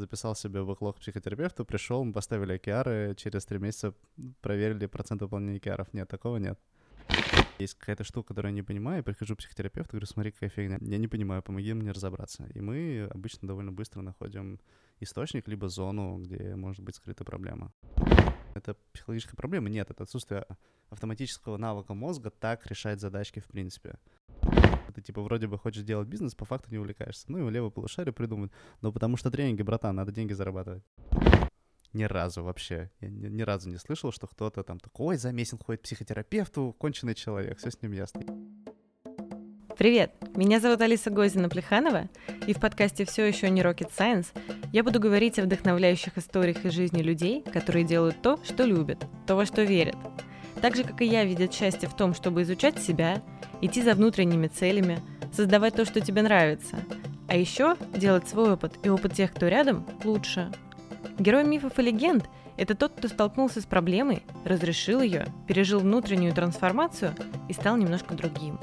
записал себе бэклог к психотерапевту, пришел, мы поставили океары, через три месяца проверили процент выполнения океаров. Нет, такого нет. Есть какая-то штука, которую я не понимаю, я прихожу к психотерапевту, говорю, смотри, какая фигня. Я не понимаю, помоги мне разобраться. И мы обычно довольно быстро находим источник, либо зону, где может быть скрыта проблема. Это психологическая проблема? Нет, это отсутствие автоматического навыка мозга так решать задачки в принципе. Ты типа вроде бы хочешь делать бизнес, по факту не увлекаешься. Ну и в левую полушарию придумают. Ну потому что тренинги, братан, надо деньги зарабатывать. Ни разу вообще. Я ни, ни разу не слышал, что кто-то там такой, за месяц ходит к психотерапевту, конченый человек, все с ним ясно. Привет! Меня зовут Алиса Гозина-Плеханова, и в подкасте «Все еще не Rocket Science» я буду говорить о вдохновляющих историях из жизни людей, которые делают то, что любят, то, во что верят. Так же, как и я, видят счастье в том, чтобы изучать себя, идти за внутренними целями, создавать то, что тебе нравится, а еще делать свой опыт и опыт тех, кто рядом, лучше – Герой мифов и легенд – это тот, кто столкнулся с проблемой, разрешил ее, пережил внутреннюю трансформацию и стал немножко другим.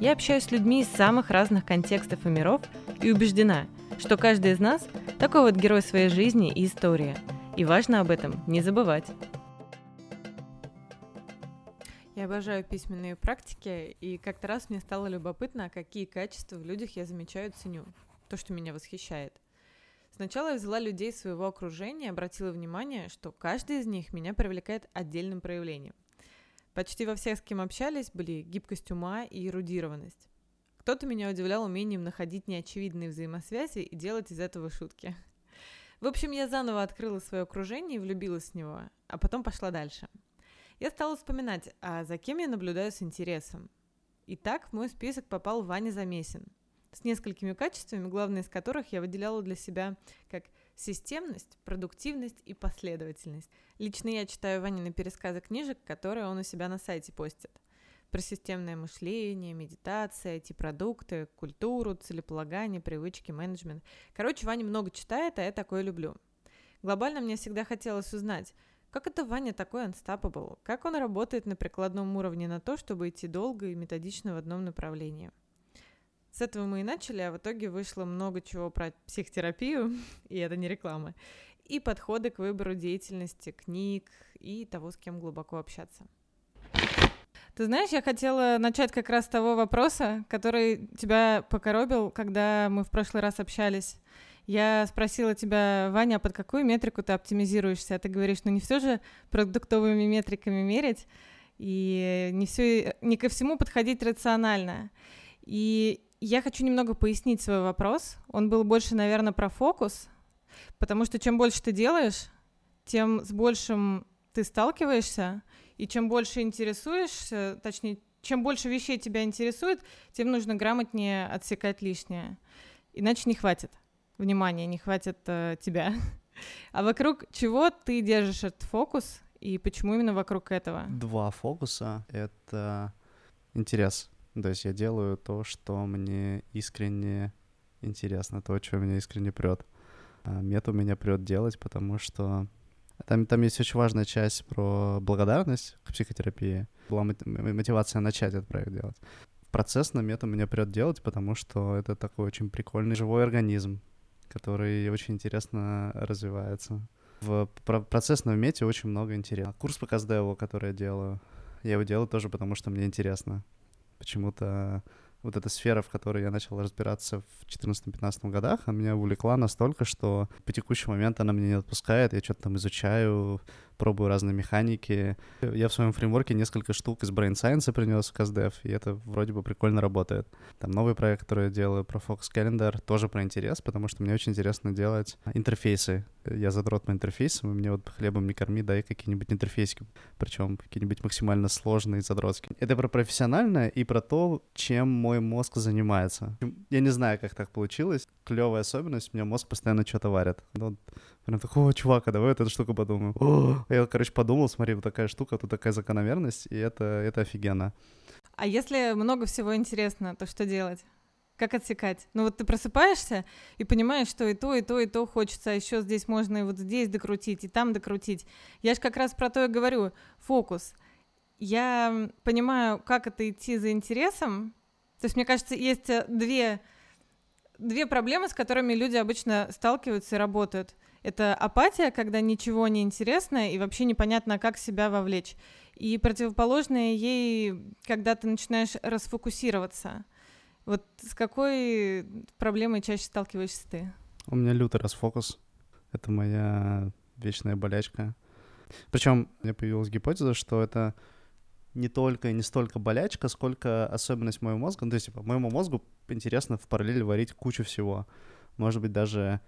Я общаюсь с людьми из самых разных контекстов и миров и убеждена, что каждый из нас – такой вот герой своей жизни и истории. И важно об этом не забывать. Я обожаю письменные практики, и как-то раз мне стало любопытно, какие качества в людях я замечаю и ценю. То, что меня восхищает. Сначала я взяла людей своего окружения и обратила внимание, что каждый из них меня привлекает отдельным проявлением. Почти во всех, с кем общались, были гибкость ума и эрудированность. Кто-то меня удивлял умением находить неочевидные взаимосвязи и делать из этого шутки. В общем, я заново открыла свое окружение и влюбилась в него, а потом пошла дальше. Я стала вспоминать, а за кем я наблюдаю с интересом. И так в мой список попал Ваня Замесин – с несколькими качествами, главное из которых я выделяла для себя как системность, продуктивность и последовательность. Лично я читаю Ванины пересказы книжек, которые он у себя на сайте постит. Про системное мышление, медитация, IT-продукты, культуру, целеполагание, привычки, менеджмент. Короче, Ваня много читает, а я такое люблю. Глобально мне всегда хотелось узнать, как это Ваня такой unstoppable? Как он работает на прикладном уровне на то, чтобы идти долго и методично в одном направлении? С этого мы и начали, а в итоге вышло много чего про психотерапию, и это не реклама, и подходы к выбору деятельности, книг и того, с кем глубоко общаться. Ты знаешь, я хотела начать как раз с того вопроса, который тебя покоробил, когда мы в прошлый раз общались. Я спросила тебя, Ваня, а под какую метрику ты оптимизируешься? А ты говоришь, ну не все же продуктовыми метриками мерить, и не, все, не ко всему подходить рационально. И я хочу немного пояснить свой вопрос. Он был больше, наверное, про фокус, потому что чем больше ты делаешь, тем с большим ты сталкиваешься, и чем больше интересуешься, точнее, чем больше вещей тебя интересует, тем нужно грамотнее отсекать лишнее. Иначе не хватит внимания, не хватит э, тебя. А вокруг чего ты держишь этот фокус, и почему именно вокруг этого? Два фокуса — это интерес то есть я делаю то, что мне искренне интересно, то, что меня искренне прет. А мету меня прет делать, потому что там, там есть очень важная часть про благодарность к психотерапии. Была мотивация начать этот проект делать. Процесс на мету меня прет делать, потому что это такой очень прикольный живой организм, который очень интересно развивается. В процессном мете очень много интересного. Курс по КСДЭВу, который я делаю, я его делаю тоже потому, что мне интересно почему-то вот эта сфера, в которой я начал разбираться в 2014-2015 годах, она меня увлекла настолько, что по текущий момент она меня не отпускает, я что-то там изучаю, пробую разные механики. Я в своем фреймворке несколько штук из Brain Science принес в CastDev, и это вроде бы прикольно работает. Там новый проект, который я делаю про Fox Calendar, тоже про интерес, потому что мне очень интересно делать интерфейсы. Я задрот по интерфейсам, и мне вот хлебом не корми, дай какие-нибудь интерфейсики, причем какие-нибудь максимально сложные задротские. Это про профессиональное и про то, чем мой мозг занимается. Я не знаю, как так получилось. Клевая особенность, у меня мозг постоянно что-то варит. Ну, Прям такой, о, чувак, а давай вот эту штуку подумаем. О! Я, короче, подумал, смотри, вот такая штука, тут такая закономерность, и это, это офигенно. А если много всего интересно, то что делать? Как отсекать? Ну вот ты просыпаешься и понимаешь, что и то, и то, и то хочется, а еще здесь можно и вот здесь докрутить, и там докрутить. Я же как раз про то и говорю, фокус. Я понимаю, как это идти за интересом. То есть, мне кажется, есть э, две две проблемы, с которыми люди обычно сталкиваются и работают. Это апатия, когда ничего не интересно и вообще непонятно, как себя вовлечь. И противоположное ей, когда ты начинаешь расфокусироваться. Вот с какой проблемой чаще сталкиваешься ты? У меня лютый расфокус. Это моя вечная болячка. Причем у меня появилась гипотеза, что это не только и не столько болячка, сколько особенность моего мозга. Ну, то есть, типа, моему мозгу интересно в параллель варить кучу всего. Может быть, даже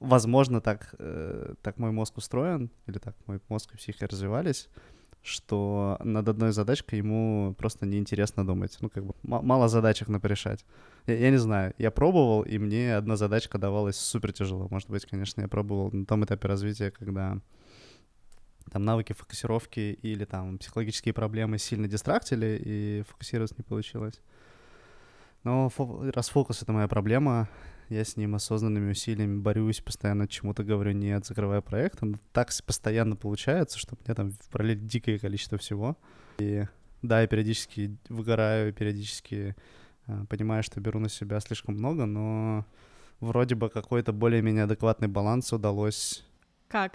возможно, так, э, так мой мозг устроен, или так мой мозг и психика развивались, что над одной задачкой ему просто неинтересно думать. Ну, как бы мало задачек на порешать. Я, я не знаю, я пробовал, и мне одна задачка давалась супер тяжело. Может быть, конечно, я пробовал на том этапе развития, когда там навыки фокусировки или там психологические проблемы сильно дистрактили, и фокусироваться не получилось. Но фо- расфокус — это моя проблема, я с ним осознанными усилиями борюсь, постоянно чему-то говорю нет, закрывая проект. Но так постоянно получается, что у меня там в параллель дикое количество всего. И да, я периодически выгораю, периодически э, понимаю, что беру на себя слишком много, но вроде бы какой-то более-менее адекватный баланс удалось. Как?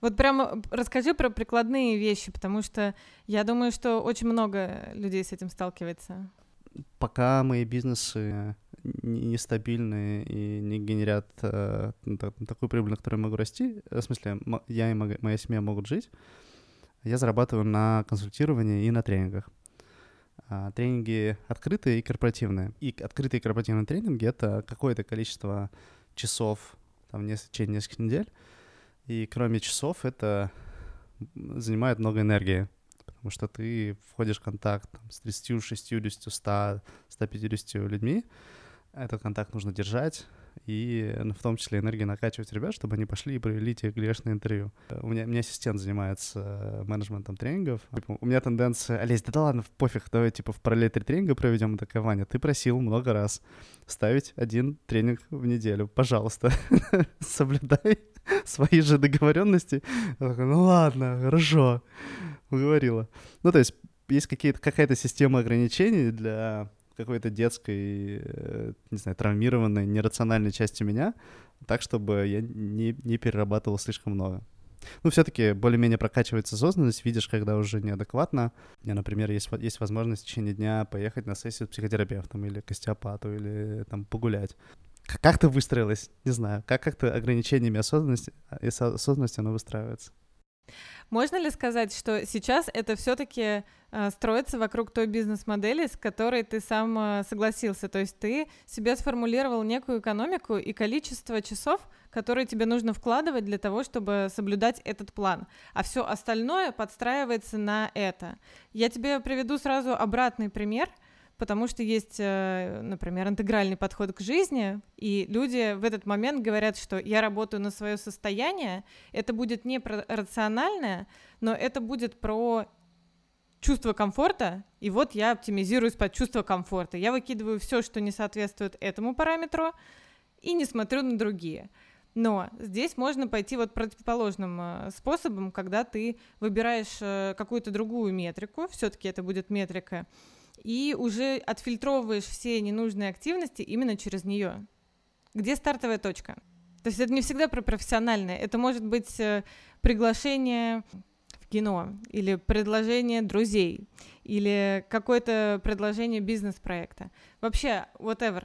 Вот прямо расскажи про прикладные вещи, потому что я думаю, что очень много людей с этим сталкивается. Пока мои бизнесы нестабильные и не генерят э, такую прибыль, на которую я могу расти, в смысле, я и моя семья могут жить, я зарабатываю на консультировании и на тренингах. А, тренинги открытые и корпоративные. И открытые и корпоративные тренинги — это какое-то количество часов там, в течение нескольких недель, и кроме часов это занимает много энергии, потому что ты входишь в контакт там, с 30, 60, 100, 150 людьми. Этот контакт нужно держать, и ну, в том числе энергии накачивать ребят, чтобы они пошли и провели те грешные интервью. У меня, у меня ассистент занимается э, менеджментом тренингов. Типа, у меня тенденция, Олесь, да, да ладно, пофиг, давай типа в параллель три тренинга проведем. И Ваня, ты просил много раз ставить один тренинг в неделю. Пожалуйста, соблюдай свои же договоренности. Ну ладно, хорошо, уговорила. Ну, то есть есть какие-то, какая-то система ограничений для какой-то детской, э, не знаю, травмированной, нерациональной части меня, так, чтобы я не, не перерабатывал слишком много. Ну, все-таки более-менее прокачивается осознанность, видишь, когда уже неадекватно. У меня, например, есть, есть возможность в течение дня поехать на сессию с психотерапевтом или к остеопату, или там погулять. Как ты выстроилась? Не знаю. Как как-то ограничениями осознанности, и осознанности оно выстраивается? Можно ли сказать, что сейчас это все-таки э, строится вокруг той бизнес-модели, с которой ты сам э, согласился? То есть ты себе сформулировал некую экономику и количество часов, которые тебе нужно вкладывать для того, чтобы соблюдать этот план, а все остальное подстраивается на это. Я тебе приведу сразу обратный пример — потому что есть, э, например, интегральный подход к жизни, и люди в этот момент говорят, что я работаю на свое состояние, это будет не про рациональное, но это будет про чувство комфорта, и вот я оптимизируюсь под чувство комфорта. Я выкидываю все, что не соответствует этому параметру, и не смотрю на другие. Но здесь можно пойти вот противоположным э, способом, когда ты выбираешь э, какую-то другую метрику, все-таки это будет метрика и уже отфильтровываешь все ненужные активности именно через нее. Где стартовая точка? То есть это не всегда про профессиональное. Это может быть э, приглашение в кино или предложение друзей или какое-то предложение бизнес-проекта. Вообще, whatever.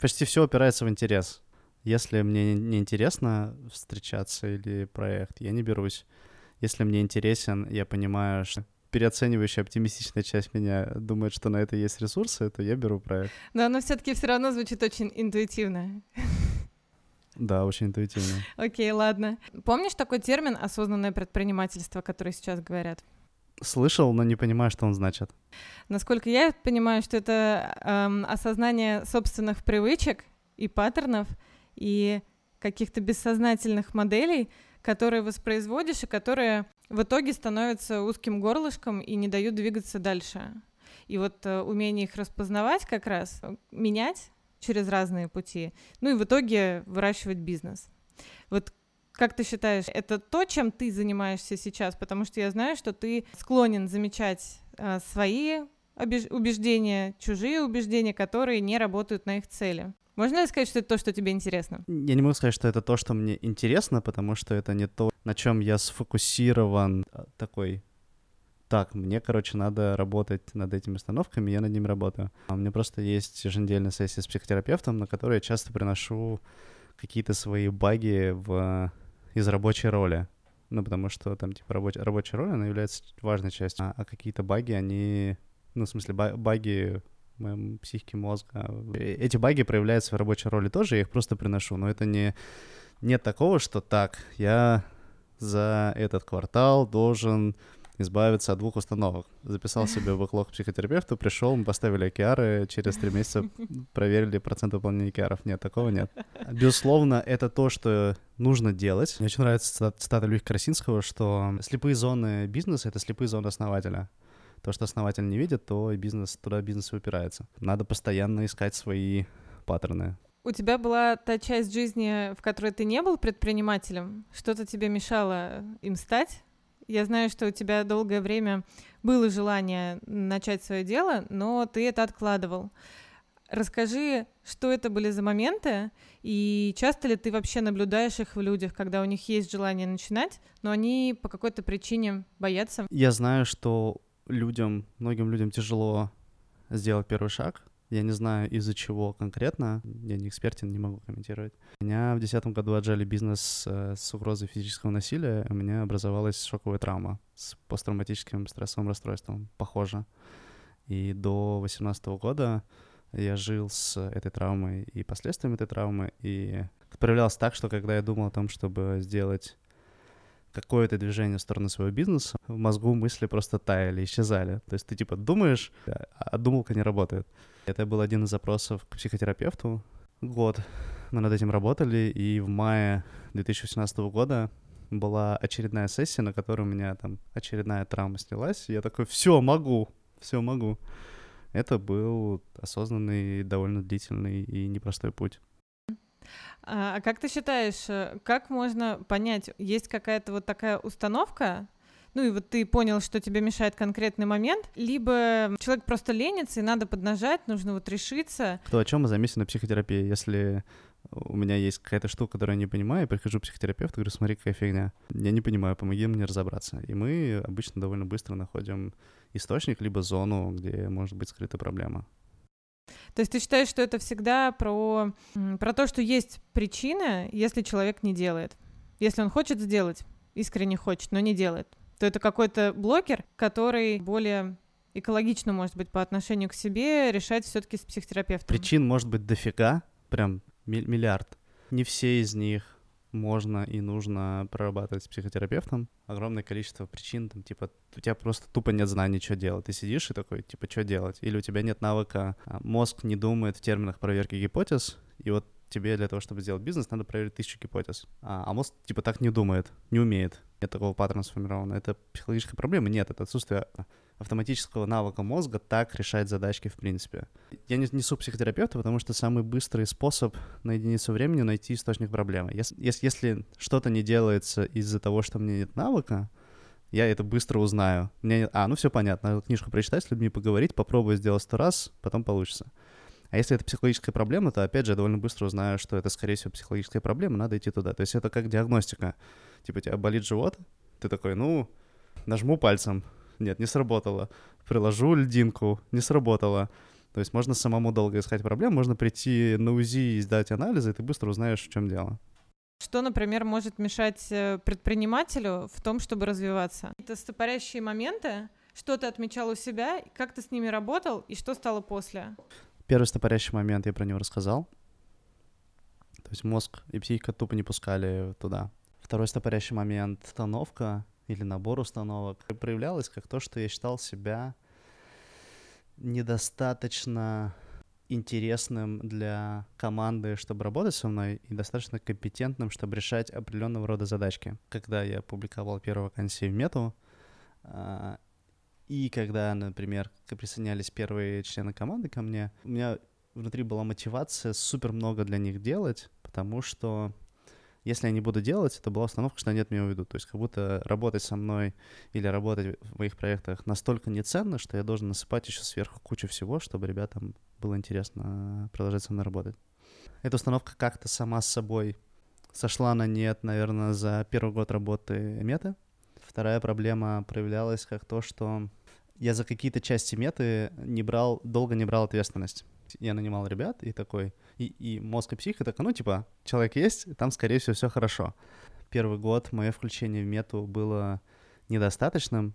Почти все опирается в интерес. Если мне не интересно встречаться или проект, я не берусь. Если мне интересен, я понимаю, что переоценивающая оптимистичная часть меня думает, что на это есть ресурсы, то я беру проект. Но оно все-таки все равно звучит очень интуитивно. Да, очень интуитивно. Окей, ладно. Помнишь такой термин осознанное предпринимательство, который сейчас говорят? Слышал, но не понимаю, что он значит. Насколько я понимаю, что это эм, осознание собственных привычек и паттернов и каких-то бессознательных моделей, которые воспроизводишь и которые в итоге становятся узким горлышком и не дают двигаться дальше. И вот э, умение их распознавать как раз, э, менять через разные пути, ну и в итоге выращивать бизнес. Вот как ты считаешь, это то, чем ты занимаешься сейчас? Потому что я знаю, что ты склонен замечать э, свои убеждения, чужие убеждения, которые не работают на их цели. Можно ли сказать, что это то, что тебе интересно? Я не могу сказать, что это то, что мне интересно, потому что это не то, на чем я сфокусирован а, такой. Так, мне, короче, надо работать над этими установками, я над ними работаю. А у меня просто есть еженедельная сессия с психотерапевтом, на которой я часто приношу какие-то свои баги в... из рабочей роли. Ну, потому что там, типа, рабоч... рабочая роль, она является важной частью. А, а какие-то баги, они... Ну, в смысле, баги моем психике мозга. Э, эти баги проявляются в рабочей роли тоже, я их просто приношу. Но это не... Нет такого, что так, я за этот квартал должен избавиться от двух установок. Записал себе бэклог к психотерапевту, пришел, мы поставили океары, через три месяца проверили процент выполнения океаров. Нет, такого нет. Безусловно, это то, что нужно делать. Мне очень нравится цитата Львика Красинского, что слепые зоны бизнеса — это слепые зоны основателя. То, что основатель не видит, то и бизнес, туда бизнес и упирается. Надо постоянно искать свои паттерны. У тебя была та часть жизни, в которой ты не был предпринимателем? Что-то тебе мешало им стать? Я знаю, что у тебя долгое время было желание начать свое дело, но ты это откладывал. Расскажи, что это были за моменты, и часто ли ты вообще наблюдаешь их в людях, когда у них есть желание начинать, но они по какой-то причине боятся? Я знаю, что людям, многим людям тяжело сделать первый шаг, я не знаю, из-за чего конкретно, я не экспертен, не могу комментировать. У меня в 2010 году отжали бизнес э, с угрозой физического насилия, у меня образовалась шоковая травма с посттравматическим стрессовым расстройством, похоже. И до 2018 года я жил с этой травмой и последствиями этой травмы, и проявлялось так, что когда я думал о том, чтобы сделать какое-то движение в сторону своего бизнеса, в мозгу мысли просто таяли, исчезали. То есть ты типа думаешь, а думалка не работает. Это был один из запросов к психотерапевту. Год мы над этим работали, и в мае 2018 года была очередная сессия, на которой у меня там очередная травма снялась. И я такой, все, могу, все, могу. Это был осознанный, довольно длительный и непростой путь. А, а как ты считаешь, э, как можно понять, есть какая-то вот такая установка, ну и вот ты понял, что тебе мешает конкретный момент, либо человек просто ленится, и надо поднажать, нужно вот решиться. Кто о чем замесена психотерапия? Если у меня есть какая-то штука, которую я не понимаю, я прихожу к психотерапевту, говорю, смотри, какая фигня. Я не понимаю, помоги мне разобраться. И мы обычно довольно быстро находим источник, либо зону, где может быть скрыта проблема. То есть ты считаешь, что это всегда про, про то, что есть причина, если человек не делает. Если он хочет сделать, искренне хочет, но не делает, то это какой-то блокер, который более экологично, может быть, по отношению к себе решать все-таки с психотерапевтом. Причин может быть дофига, прям миллиард. Не все из них можно и нужно прорабатывать с психотерапевтом. Огромное количество причин, там, типа, у тебя просто тупо нет знаний, что делать. Ты сидишь и такой, типа, что делать? Или у тебя нет навыка, а мозг не думает в терминах проверки гипотез, и вот тебе для того, чтобы сделать бизнес, надо проверить тысячу гипотез. А, а мозг, типа, так не думает, не умеет. Нет такого паттерна сформировано. Это психологическая проблема? Нет, это отсутствие автоматического навыка мозга так решать задачки в принципе. Я не несу психотерапевта, потому что самый быстрый способ на единицу времени найти источник проблемы. Если, если, если что-то не делается из-за того, что у меня нет навыка, я это быстро узнаю. Мне, а, ну все понятно, надо книжку прочитать, с людьми поговорить, попробую сделать сто раз, потом получится. А если это психологическая проблема, то, опять же, я довольно быстро узнаю, что это, скорее всего, психологическая проблема, надо идти туда. То есть это как диагностика. Типа, у тебя болит живот, ты такой, ну, нажму пальцем, нет, не сработало. Приложу льдинку, не сработало. То есть можно самому долго искать проблем, можно прийти на УЗИ и сдать анализы, и ты быстро узнаешь, в чем дело. Что, например, может мешать э, предпринимателю в том, чтобы развиваться? Это стопорящие моменты, что ты отмечал у себя, как ты с ними работал и что стало после? Первый стопорящий момент, я про него рассказал. То есть мозг и психика тупо не пускали туда. Второй стопорящий момент — установка или набор установок проявлялось как то, что я считал себя недостаточно интересным для команды, чтобы работать со мной, и достаточно компетентным, чтобы решать определенного рода задачки. Когда я публиковал первую вакансию в Мету, а, и когда, например, присоединялись первые члены команды ко мне, у меня внутри была мотивация супер много для них делать, потому что если я не буду делать, это была установка, что они от меня уйдут. То есть как будто работать со мной или работать в моих проектах настолько неценно, что я должен насыпать еще сверху кучу всего, чтобы ребятам было интересно продолжать со мной работать. Эта установка как-то сама с собой сошла на нет, наверное, за первый год работы меты. Вторая проблема проявлялась как то, что я за какие-то части меты не брал, долго не брал ответственность. Я нанимал ребят и такой, и, и мозг и психика такой, ну, типа, человек есть, там, скорее всего, все хорошо. Первый год мое включение в мету было недостаточным.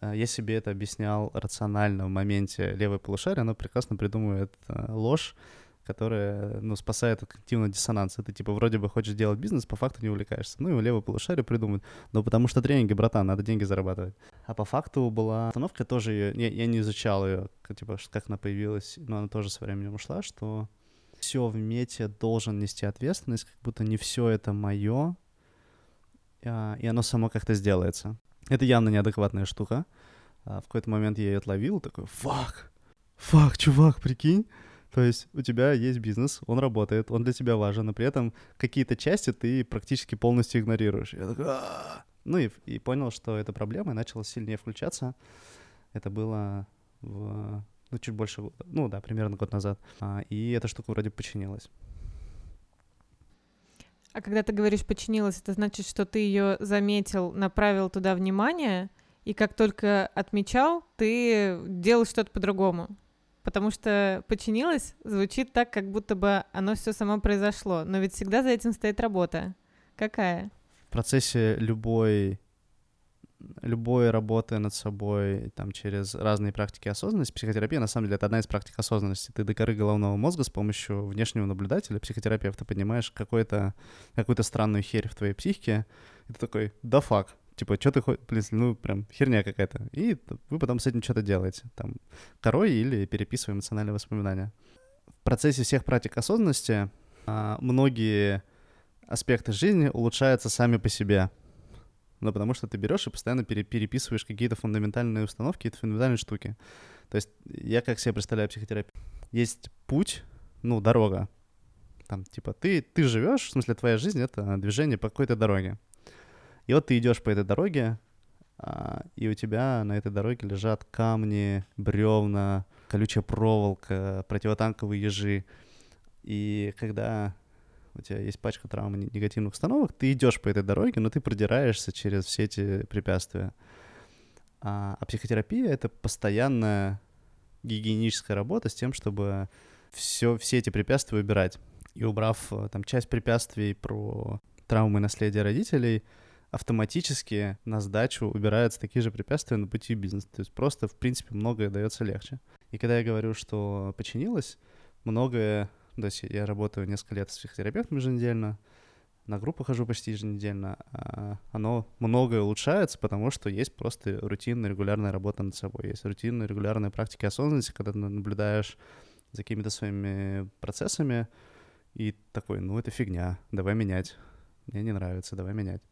Э, я себе это объяснял рационально в моменте левой полушария, оно прекрасно придумывает э, ложь, которая, ну, спасает от когнитивного диссонанса. Ты, типа, вроде бы хочешь делать бизнес, по факту не увлекаешься. Ну, и левое полушарие придумают. Ну, потому что тренинги, братан, надо деньги зарабатывать. А по факту была установка тоже, ее, я, я не изучал ее, типа, как она появилась, но она тоже со временем ушла, что все в мете должен нести ответственность, как будто не все это мое, а, и оно само как-то сделается. Это явно неадекватная штука. А в какой-то момент я ее отловил, такой, фак, фак, чувак, прикинь, то есть у тебя есть бизнес, он работает, он для тебя важен, но при этом какие-то части ты практически полностью игнорируешь. Я такой, ну и, и понял, что это проблема, и начал сильнее включаться. Это было в, ну, чуть больше ну да, примерно год назад. А, и эта штука вроде починилась. А когда ты говоришь починилась, это значит, что ты ее заметил, направил туда внимание, и как только отмечал, ты делал что-то по-другому потому что починилось звучит так, как будто бы оно все само произошло, но ведь всегда за этим стоит работа. Какая? В процессе любой любой работы над собой там через разные практики осознанности, психотерапия на самом деле это одна из практик осознанности. Ты до коры головного мозга с помощью внешнего наблюдателя, психотерапевта, понимаешь какой-то, какую-то странную херь в твоей психике, и ты такой, да фак, типа, что ты хочешь, ну, прям херня какая-то. И вы потом с этим что-то делаете, там, корой или переписывая эмоциональные воспоминания. В процессе всех практик осознанности а, многие аспекты жизни улучшаются сами по себе. Ну, потому что ты берешь и постоянно пере переписываешь какие-то фундаментальные установки, какие-то фундаментальные штуки. То есть я как себе представляю психотерапию. Есть путь, ну, дорога. Там, типа, ты, ты живешь, в смысле, твоя жизнь — это движение по какой-то дороге. И вот ты идешь по этой дороге, а, и у тебя на этой дороге лежат камни, бревна, колючая проволока, противотанковые ежи. И когда у тебя есть пачка травм и негативных установок, ты идешь по этой дороге, но ты продираешься через все эти препятствия. А, а психотерапия — это постоянная гигиеническая работа с тем, чтобы все, все эти препятствия убирать. И убрав э, там часть препятствий про травмы и наследие родителей — автоматически на сдачу убираются такие же препятствия на пути бизнеса. То есть просто, в принципе, многое дается легче. И когда я говорю, что починилось, многое... То есть я работаю несколько лет с психотерапевтом еженедельно, на группу хожу почти еженедельно, а оно многое улучшается, потому что есть просто рутинная, регулярная работа над собой. Есть рутинная, регулярная практика осознанности, когда ты наблюдаешь за какими-то своими процессами, и такой, ну, это фигня, давай менять. Мне не нравится, давай менять.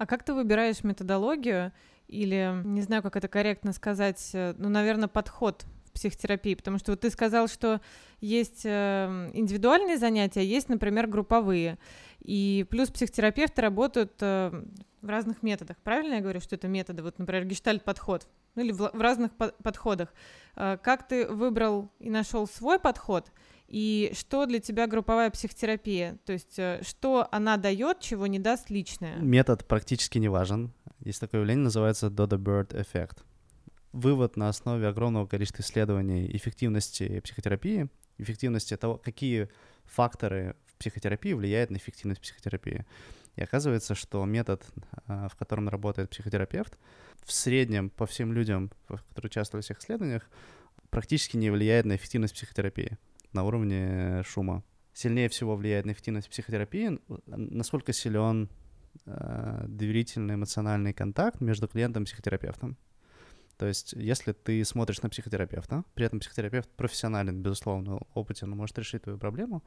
А как ты выбираешь методологию или, не знаю, как это корректно сказать, э, ну, наверное, подход в психотерапии? Потому что вот ты сказал, что есть э, индивидуальные занятия, есть, например, групповые. И плюс психотерапевты работают э, в разных методах. Правильно я говорю, что это методы? Вот, например, гештальт-подход. Ну или в, в разных по подходах. Как ты выбрал и нашел свой подход? И что для тебя групповая психотерапия? То есть э, что она дает, чего не даст личное? Метод практически не важен. Есть такое явление, называется Dodo Bird эффект. Вывод на основе огромного количества исследований эффективности психотерапии, эффективности того, какие факторы в психотерапии влияют на эффективность психотерапии. И оказывается, что метод, а, в котором работает психотерапевт, в среднем по всем людям, которые участвовали в всех исследованиях, практически не влияет на эффективность психотерапии на уровне шума. Сильнее всего влияет на эффективность психотерапии, насколько силен э, доверительный эмоциональный контакт между клиентом и психотерапевтом. То есть, если ты смотришь на психотерапевта, при этом психотерапевт профессионален, безусловно, опытен, может решить твою проблему,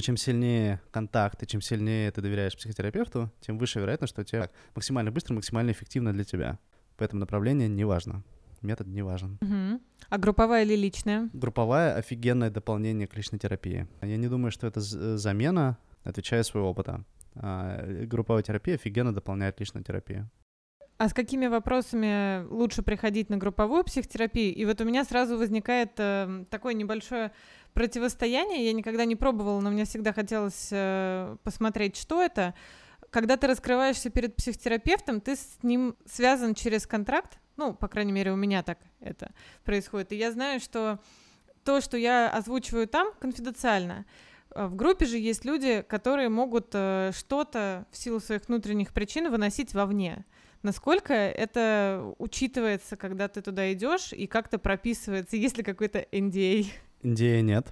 чем сильнее контакт и чем сильнее ты доверяешь психотерапевту, тем выше вероятность, что тебя максимально быстро, максимально эффективно для тебя. Поэтому направление не важно метод не важен. Угу. А групповая или личная? Групповая — офигенное дополнение к личной терапии. Я не думаю, что это замена, отвечая своего опыта. А групповая терапия офигенно дополняет личную терапию. А с какими вопросами лучше приходить на групповую психотерапию? И вот у меня сразу возникает э, такое небольшое противостояние. Я никогда не пробовала, но мне всегда хотелось э, посмотреть, что это. Когда ты раскрываешься перед психотерапевтом, ты с ним связан через контракт. Ну, по крайней мере, у меня так это происходит. И я знаю, что то, что я озвучиваю там, конфиденциально. А в группе же есть люди, которые могут э, что-то в силу своих внутренних причин выносить вовне. Насколько это учитывается, когда ты туда идешь, и как-то прописывается, есть ли какой-то NDA? NDA нет.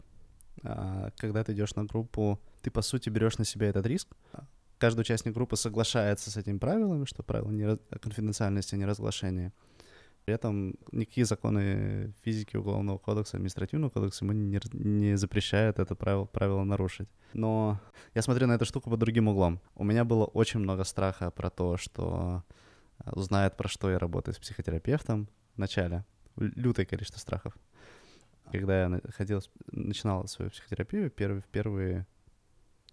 А, когда ты идешь на группу, ты по сути берешь на себя этот риск. Каждый участник группы соглашается с этими правилами, что правила не конфиденциальности, не разглашения. При этом никакие законы физики, уголовного кодекса, административного кодекса ему не, не запрещают это правило, правило нарушить. Но я смотрю на эту штуку под другим углом. У меня было очень много страха про то, что э, узнает, про что я работаю с психотерапевтом в начале. Лютое количество страхов. Когда я ходил, начинал свою психотерапию, первые, первые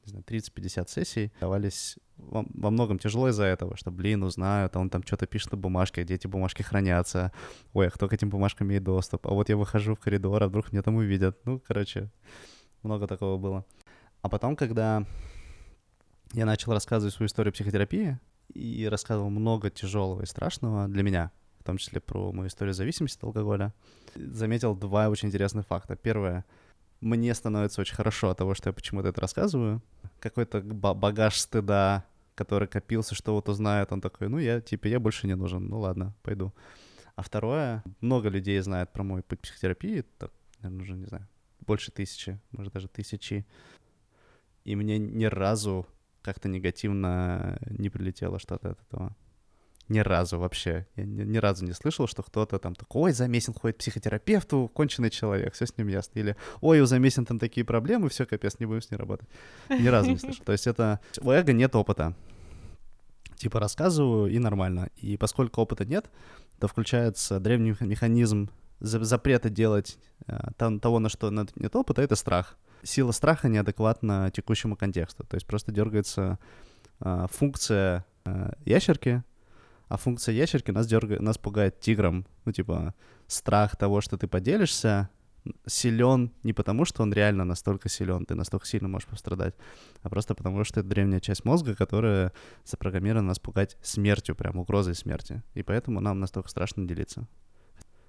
не знаю, 30-50 сессий давались во, во многом тяжело из-за этого, что, блин, узнают, а он там что-то пишет на бумажке, где эти бумажки хранятся. Ой, а кто к этим бумажкам имеет доступ? А вот я выхожу в коридор, а вдруг меня там увидят. Ну, короче, много такого было. А потом, когда я начал рассказывать свою историю психотерапии и рассказывал много тяжелого и страшного для меня, в том числе про мою историю зависимости от алкоголя, заметил два очень интересных факта. Первое — мне становится очень хорошо от того, что я почему-то это рассказываю. Какой-то багаж стыда, который копился, что вот узнает, он такой, ну, я, типа, я больше не нужен, ну, ладно, пойду. А второе, много людей знает про мой путь психотерапии, так, наверное, уже, не знаю, больше тысячи, может, даже тысячи. И мне ни разу как-то негативно не прилетело что-то от этого. Ни разу вообще. Я ни, ни разу не слышал, что кто-то там такой, ой, Замесин ходит к психотерапевту, конченый человек, все с ним ясно. Или, ой, у Замесин там такие проблемы, все, капец, не будем с ней работать. Ни разу не слышал. То есть это... У эго нет опыта. Типа рассказываю, и нормально. И поскольку опыта нет, то включается древний механизм запрета делать э, того, на что нет опыта, это страх. Сила страха неадекватна текущему контексту. То есть просто дергается э, функция э, ящерки, а функция ящерки нас дергает, нас пугает тигром. Ну, типа, страх того, что ты поделишься, силен не потому, что он реально настолько силен, ты настолько сильно можешь пострадать, а просто потому, что это древняя часть мозга, которая запрограммирована нас пугать смертью, прям угрозой смерти. И поэтому нам настолько страшно делиться.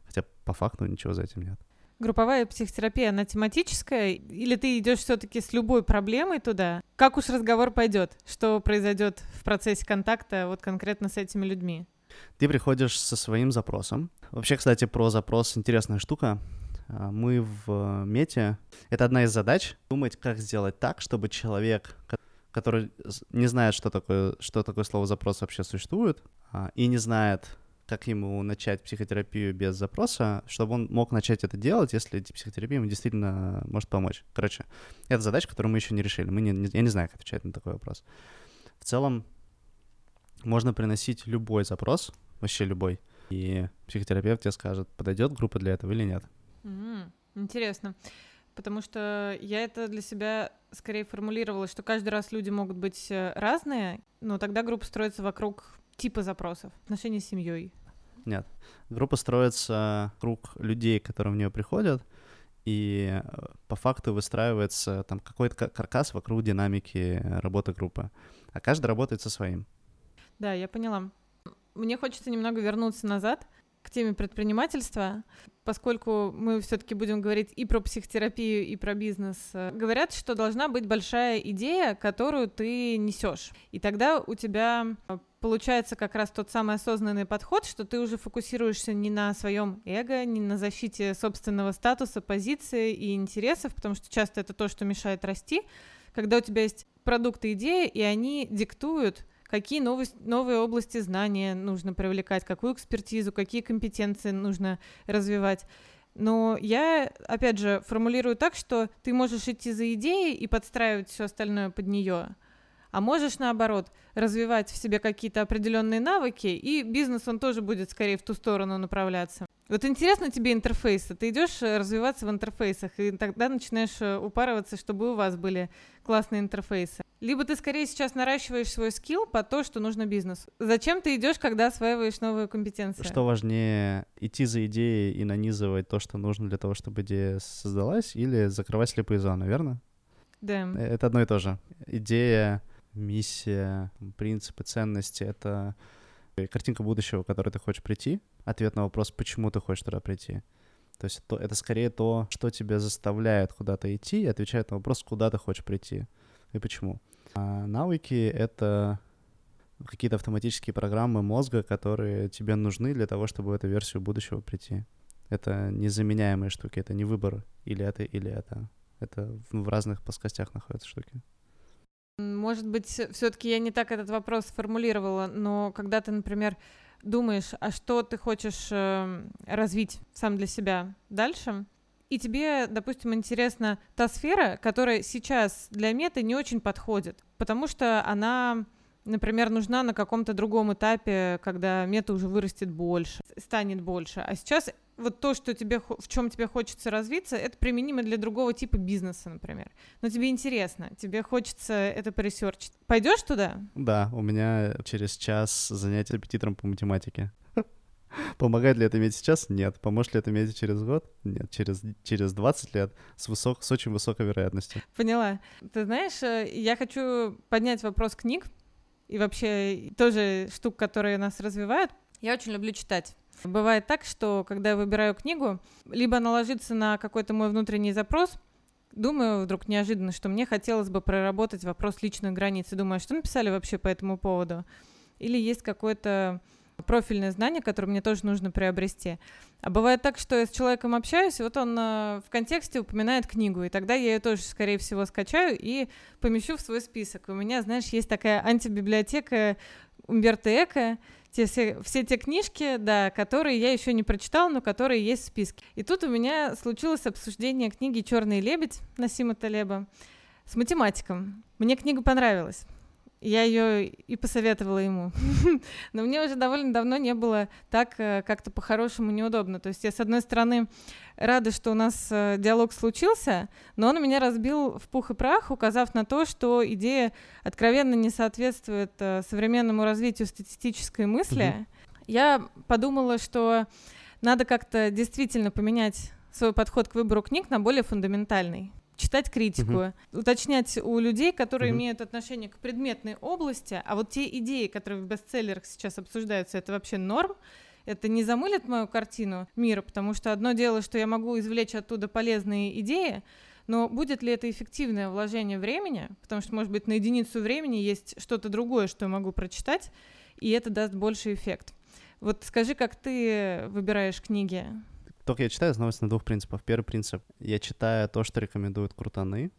Хотя по факту ничего за этим нет. Групповая психотерапия, она тематическая? Или ты идешь все-таки с любой проблемой туда? Как уж разговор пойдет? Что произойдет в процессе контакта вот конкретно с этими людьми? Ты приходишь со своим запросом. Вообще, кстати, про запрос интересная штука. А, мы в мете... Это одна из задач — думать, как сделать так, чтобы человек, который не знает, что такое, что такое слово «запрос» вообще существует, а, и не знает, как ему начать психотерапию без запроса, чтобы он мог начать это делать, если психотерапия ему действительно может помочь. Короче, это задача, которую мы еще не решили. Мы не, не, я не знаю, как отвечать на такой вопрос. В целом, можно приносить любой запрос, вообще любой, и психотерапевт тебе скажет, подойдет группа для этого или нет. Mm, интересно. Потому что я это для себя скорее формулировала, что каждый раз люди могут быть э, разные, но тогда группа строится вокруг типа запросов? Отношения с семьей? Нет. Группа строится круг людей, которые в нее приходят, и э, по факту выстраивается там какой-то каркас вокруг динамики работы группы. А каждый работает со своим. Да, я поняла. Мне хочется немного вернуться назад к теме предпринимательства, поскольку мы все-таки будем говорить и про психотерапию, и про бизнес. Говорят, что должна быть большая идея, которую ты несешь. И тогда у тебя получается как раз тот самый осознанный подход, что ты уже фокусируешься не на своем эго, не на защите собственного статуса, позиции и интересов, потому что часто это то, что мешает расти, когда у тебя есть продукты, идеи, и они диктуют, какие новые, новые области знания нужно привлекать, какую экспертизу, какие компетенции нужно развивать. Но я, опять же, формулирую так, что ты можешь идти за идеей и подстраивать все остальное под нее, а можешь, наоборот, развивать в себе какие-то определенные навыки, и бизнес, он тоже будет скорее в ту сторону направляться. Вот интересно тебе интерфейсы. Ты идешь э, развиваться в интерфейсах, и тогда начинаешь э, упарываться, чтобы у вас были классные интерфейсы. Либо ты скорее сейчас наращиваешь свой скилл по то, что нужно бизнесу. Зачем ты идешь, когда осваиваешь новые компетенции? Что важнее, идти за идеей и нанизывать то, что нужно для того, чтобы идея создалась, или закрывать слепые зоны, верно? Да. Э, это одно и то же. Идея, миссия, принципы, ценности — это картинка будущего, к которой ты хочешь прийти, ответ на вопрос, почему ты хочешь туда прийти. То есть это, это скорее то, что тебя заставляет куда-то идти, и отвечает на вопрос, куда ты хочешь прийти и почему. А навыки — это какие-то автоматические программы мозга, которые тебе нужны для того, чтобы в эту версию будущего прийти. Это незаменяемые штуки, это не выбор или это, или это. Это в разных плоскостях находятся штуки. Может быть, все-таки я не так этот вопрос сформулировала, но когда ты, например, думаешь, а что ты хочешь э, развить сам для себя дальше, и тебе, допустим, интересна та сфера, которая сейчас для меты не очень подходит, потому что она, например, нужна на каком-то другом этапе, когда мета уже вырастет больше, станет больше. А сейчас вот то, что тебе, в чем тебе хочется развиться, это применимо для другого типа бизнеса, например. Но тебе интересно, тебе хочется это поресерчить. Пойдешь туда? Да, у меня через час занятия репетитором по математике. Помогает ли это иметь сейчас? Нет. Поможет ли это иметь через год? Нет. Через, через 20 лет с, высок, с очень высокой вероятностью. Поняла. Ты знаешь, э, я хочу поднять вопрос книг и вообще тоже штук, которые нас развивают. Я очень люблю читать. Бывает так, что когда я выбираю книгу, либо она ложится на какой-то мой внутренний запрос, думаю вдруг неожиданно, что мне хотелось бы проработать вопрос личных границ. И думаю, а что написали вообще по этому поводу? Или есть какое-то профильное знание, которое мне тоже нужно приобрести. А бывает так, что я с человеком общаюсь, вот он э, в контексте упоминает книгу, и тогда я ее тоже, скорее всего, скачаю и помещу в свой список. У меня, знаешь, есть такая антибиблиотека Умберто Эко, те все, все те книжки, да, которые я еще не прочитала, но которые есть в списке. И тут у меня случилось обсуждение книги «Черный лебедь» Насима Талеба с математиком. Мне книга понравилась. Я ее и посоветовала ему. Но мне уже довольно давно не было так э, как-то по-хорошему неудобно. То есть я, с одной стороны, рада, что у нас э, диалог случился, но он меня разбил в пух и прах, указав на то, что идея откровенно не соответствует э, современному развитию статистической мысли. Я подумала, что надо как-то действительно поменять свой подход к выбору книг на более фундаментальный читать критику, uh-huh. уточнять у людей, которые uh-huh. имеют отношение к предметной области, а вот те идеи, которые в бестселлерах сейчас обсуждаются, это вообще норм, это не замылит мою картину мира, потому что одно дело, что я могу извлечь оттуда полезные идеи, но будет ли это эффективное вложение времени, потому что, может быть, на единицу времени есть что-то другое, что я могу прочитать, и это даст больший эффект. Вот скажи, как ты выбираешь книги? Только я читаю, основываясь на двух принципах. Первый принцип — я читаю то, что рекомендуют крутаны.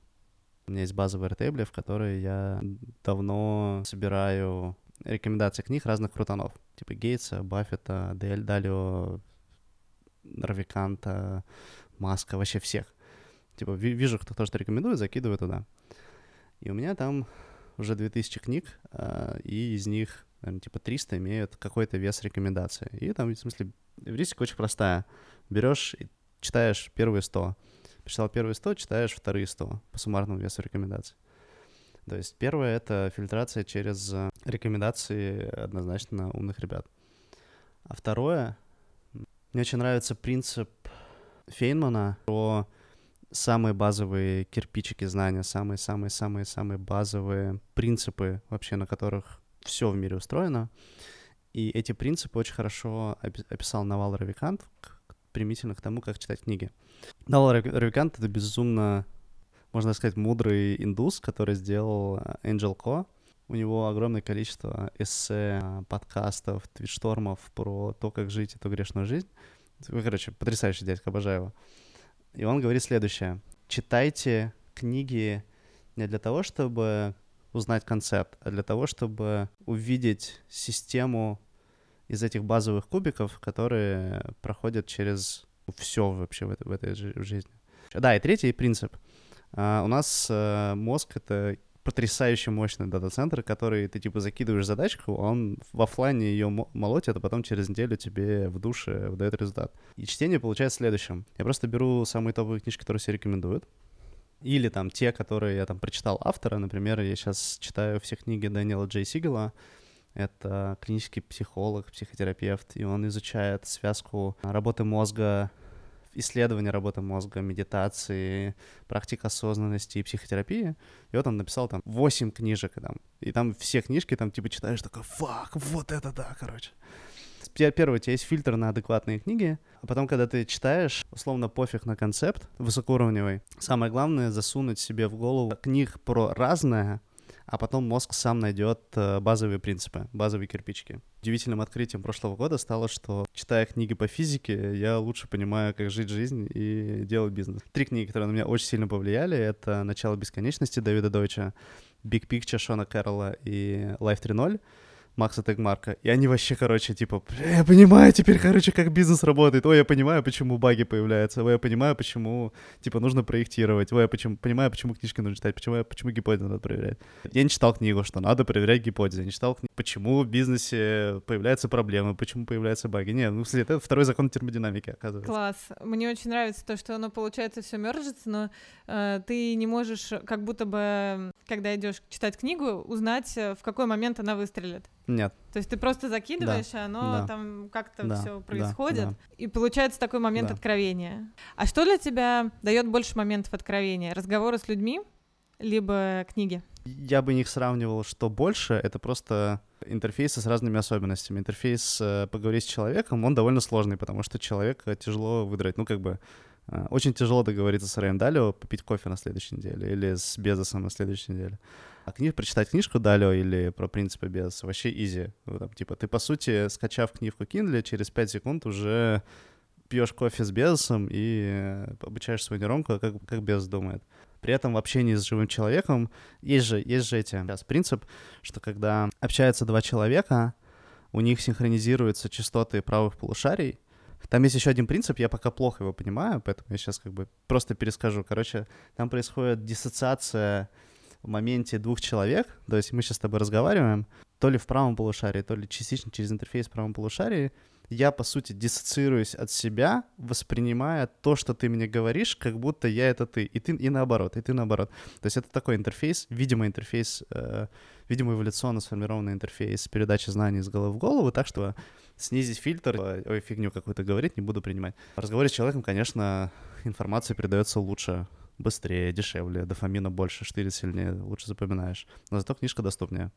У меня есть базовые ртебли, в которые я давно собираю рекомендации книг разных крутанов. Типа Гейтса, Баффета, Дель Далио, Равиканта, Маска, вообще всех. Типа вижу, кто то, что рекомендует, закидываю туда. И у меня там уже 2000 книг, а, и из них, наверное, типа 300 имеют какой-то вес рекомендации. И там, в смысле, эвристика очень простая берешь и читаешь первые 100. Прочитал первые 100, читаешь вторые 100 по суммарному весу рекомендаций. То есть первое — это фильтрация через э, рекомендации однозначно умных ребят. А второе, мне очень нравится принцип Фейнмана про самые базовые кирпичики знания, самые-самые-самые-самые базовые принципы вообще, на которых все в мире устроено. И эти принципы очень хорошо описал Навал Равикант, примительно к тому, как читать книги. Дал Равикант — это безумно, можно сказать, мудрый индус, который сделал э, Angel Co. У него огромное количество эссе, подкастов, твитштормов про то, как жить эту грешную жизнь. Короче, потрясающий дядька, обожаю его. И он говорит следующее. Читайте книги не для того, чтобы узнать концепт, а для того, чтобы увидеть систему из этих базовых кубиков, которые проходят через все вообще в, этой, в этой жизни. Да, и третий принцип. Uh, у нас uh, мозг — это потрясающе мощный дата-центр, который ты, типа, закидываешь задачку, он в офлайне ее молотит, а потом через неделю тебе в душе выдает результат. И чтение получается следующим. Я просто беру самые топовые книжки, которые все рекомендуют, или там те, которые я там прочитал автора, например, я сейчас читаю все книги Дэниела Джей Сигела, это клинический психолог, психотерапевт, и он изучает связку работы мозга исследования работы мозга, медитации, практик осознанности и психотерапии. И вот он написал там 8 книжек, там, и там все книжки там типа читаешь, такой, фак, вот это да, короче. Первое, у тебя есть фильтр на адекватные книги, а потом, когда ты читаешь, условно пофиг на концепт высокоуровневый, самое главное засунуть себе в голову книг про разное, а потом мозг сам найдет э, базовые принципы, базовые кирпичики. Удивительным открытием прошлого года стало, что, читая книги по физике, я лучше понимаю, как жить жизнь и делать бизнес. Три книги, которые на меня очень сильно повлияли, это «Начало бесконечности» Дэвида Дойча, «Big Picture» Шона Кэрролла и «Life 3.0». Макса Тегмарка. И они вообще, короче, типа, я понимаю теперь, короче, как бизнес работает. Ой, я понимаю, почему баги появляются. Ой, я понимаю, почему, типа, нужно проектировать. Ой, я почему, понимаю, почему книжки нужно читать. Почему, почему гипотезы надо проверять. Я не читал книгу, что надо проверять гипотезы. Я не читал книгу, почему в бизнесе появляются проблемы, почему появляются баги. Не, ну, кстати, это второй закон термодинамики, оказывается. Класс. Мне очень нравится то, что оно, получается, все мержится, но э, ты не можешь, как будто бы, когда идешь читать книгу, узнать, э, в какой момент она выстрелит. Нет. То есть ты просто закидываешь, да. и оно да. там как-то да. все происходит. Да. И получается такой момент да. откровения. А что для тебя дает больше моментов откровения? Разговоры с людьми, либо книги? Я бы их сравнивал, что больше это просто интерфейсы с разными особенностями. Интерфейс э, поговорить с человеком, он довольно сложный, потому что человека тяжело выдрать. Ну, как бы э, очень тяжело договориться с Рэем Далио попить кофе на следующей неделе или с Безосом на следующей неделе. А книг, прочитать книжку Далио или про принципы без вообще изи. Ну, там, типа, ты, по сути, скачав книжку Kindle, через 5 секунд уже пьешь кофе с Безосом и э, обучаешь свою нейронку, как, как Безос думает. При этом в общении с живым человеком есть же, есть же эти, сейчас принцип, что когда общаются два человека, у них синхронизируются частоты правых полушарий, там есть еще один принцип, я пока плохо его понимаю, поэтому я сейчас как бы просто перескажу. Короче, там происходит диссоциация в моменте двух человек, то есть мы сейчас с тобой разговариваем, то ли в правом полушарии, то ли частично через интерфейс в правом полушарии, я, по сути, диссоциируюсь от себя, воспринимая то, что ты мне говоришь, как будто я это ты, и ты, и наоборот, и ты наоборот. То есть это такой интерфейс, видимый интерфейс, э, видимо, эволюционно сформированный интерфейс передачи знаний из головы в голову, так что снизить фильтр, ой, фигню какую-то говорить не буду принимать. В разговоре с человеком, конечно, информация передается лучше, быстрее, дешевле, дофамина больше, штырит сильнее, лучше запоминаешь. Но зато книжка доступнее.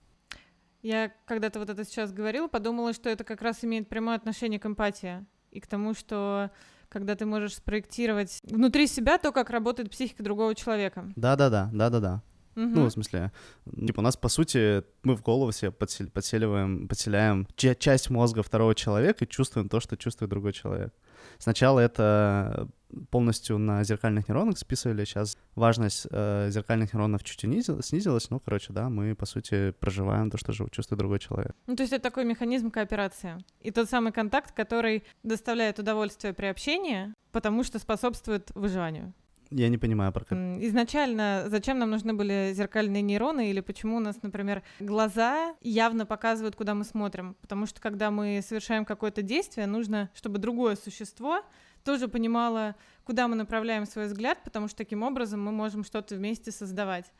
Я когда-то вот это сейчас говорила, подумала, что это как раз имеет прямое отношение к эмпатии и к тому, что когда ты можешь спроектировать внутри себя то, как работает психика другого человека. Да-да-да, да-да-да. Угу. Ну, в смысле, типа у нас, по сути, мы в голову себе подсел, подселиваем, подселяем часть мозга второго человека и чувствуем то, что чувствует другой человек. Сначала это полностью на зеркальных нейронах списывали, сейчас важность э, зеркальных нейронов чуть снизилась, снизилась, ну, короче, да, мы, по сути, проживаем то, что чувствует другой человек. Ну, то есть это такой механизм кооперации. И тот самый контакт, который доставляет удовольствие при общении, потому что способствует выживанию. Я не понимаю про Изначально зачем нам нужны были зеркальные нейроны или почему у нас, например, глаза явно показывают, куда мы смотрим? Потому что когда мы совершаем какое-то действие, нужно, чтобы другое существо тоже понимало, куда мы направляем свой взгляд, потому что таким образом мы можем что-то вместе создавать.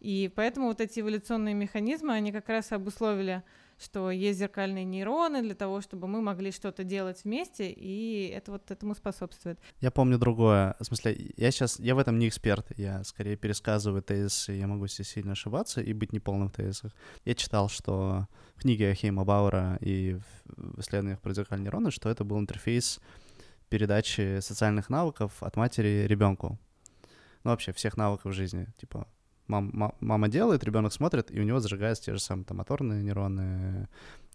И поэтому вот эти эволюционные механизмы, они как раз обусловили что есть зеркальные нейроны для того, чтобы мы могли что-то делать вместе, и это вот этому способствует. Я помню другое. В смысле, я сейчас, я в этом не эксперт, я скорее пересказываю тезисы, я могу себе сильно ошибаться и быть неполным в тезисах. Я читал, что в книге Хейма Бауэра и в исследованиях про зеркальные нейроны, что это был интерфейс передачи социальных навыков от матери ребенку. Ну, вообще, всех навыков жизни. Типа, мам, мама делает, ребенок смотрит, и у него зажигаются те же самые там моторные нейроны,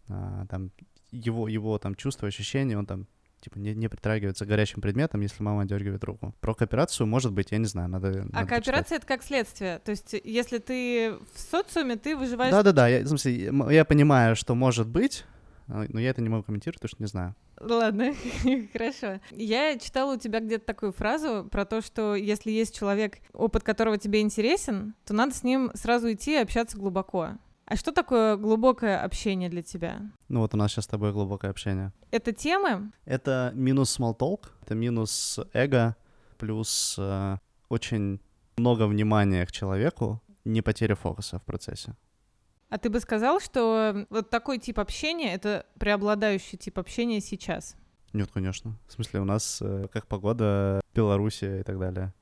а, там его, его там чувства, ощущения, он там типа не, не притрагивается к горячим предметам, если мама дергивает руку. Про кооперацию, может быть, я не знаю, надо. А надо кооперация почитать. это как следствие. То есть, если ты в социуме, ты выживаешь. Да, да, да. Я, в смысле, я понимаю, что может быть, Но я это не могу комментировать, потому что не знаю. Ладно, хорошо. Я читала у тебя где-то такую фразу про то, что если есть человек, опыт которого тебе интересен, то надо с ним сразу идти и общаться глубоко. А что такое глубокое общение для тебя? Ну вот у нас сейчас с тобой глубокое общение. Это темы? Это минус small talk, это минус эго, плюс э, очень много внимания к человеку, не потеря фокуса в процессе. А ты бы сказал, что вот такой тип общения — это преобладающий тип общения сейчас? Нет, конечно. В смысле, у нас э, как погода, Белоруссия и так далее.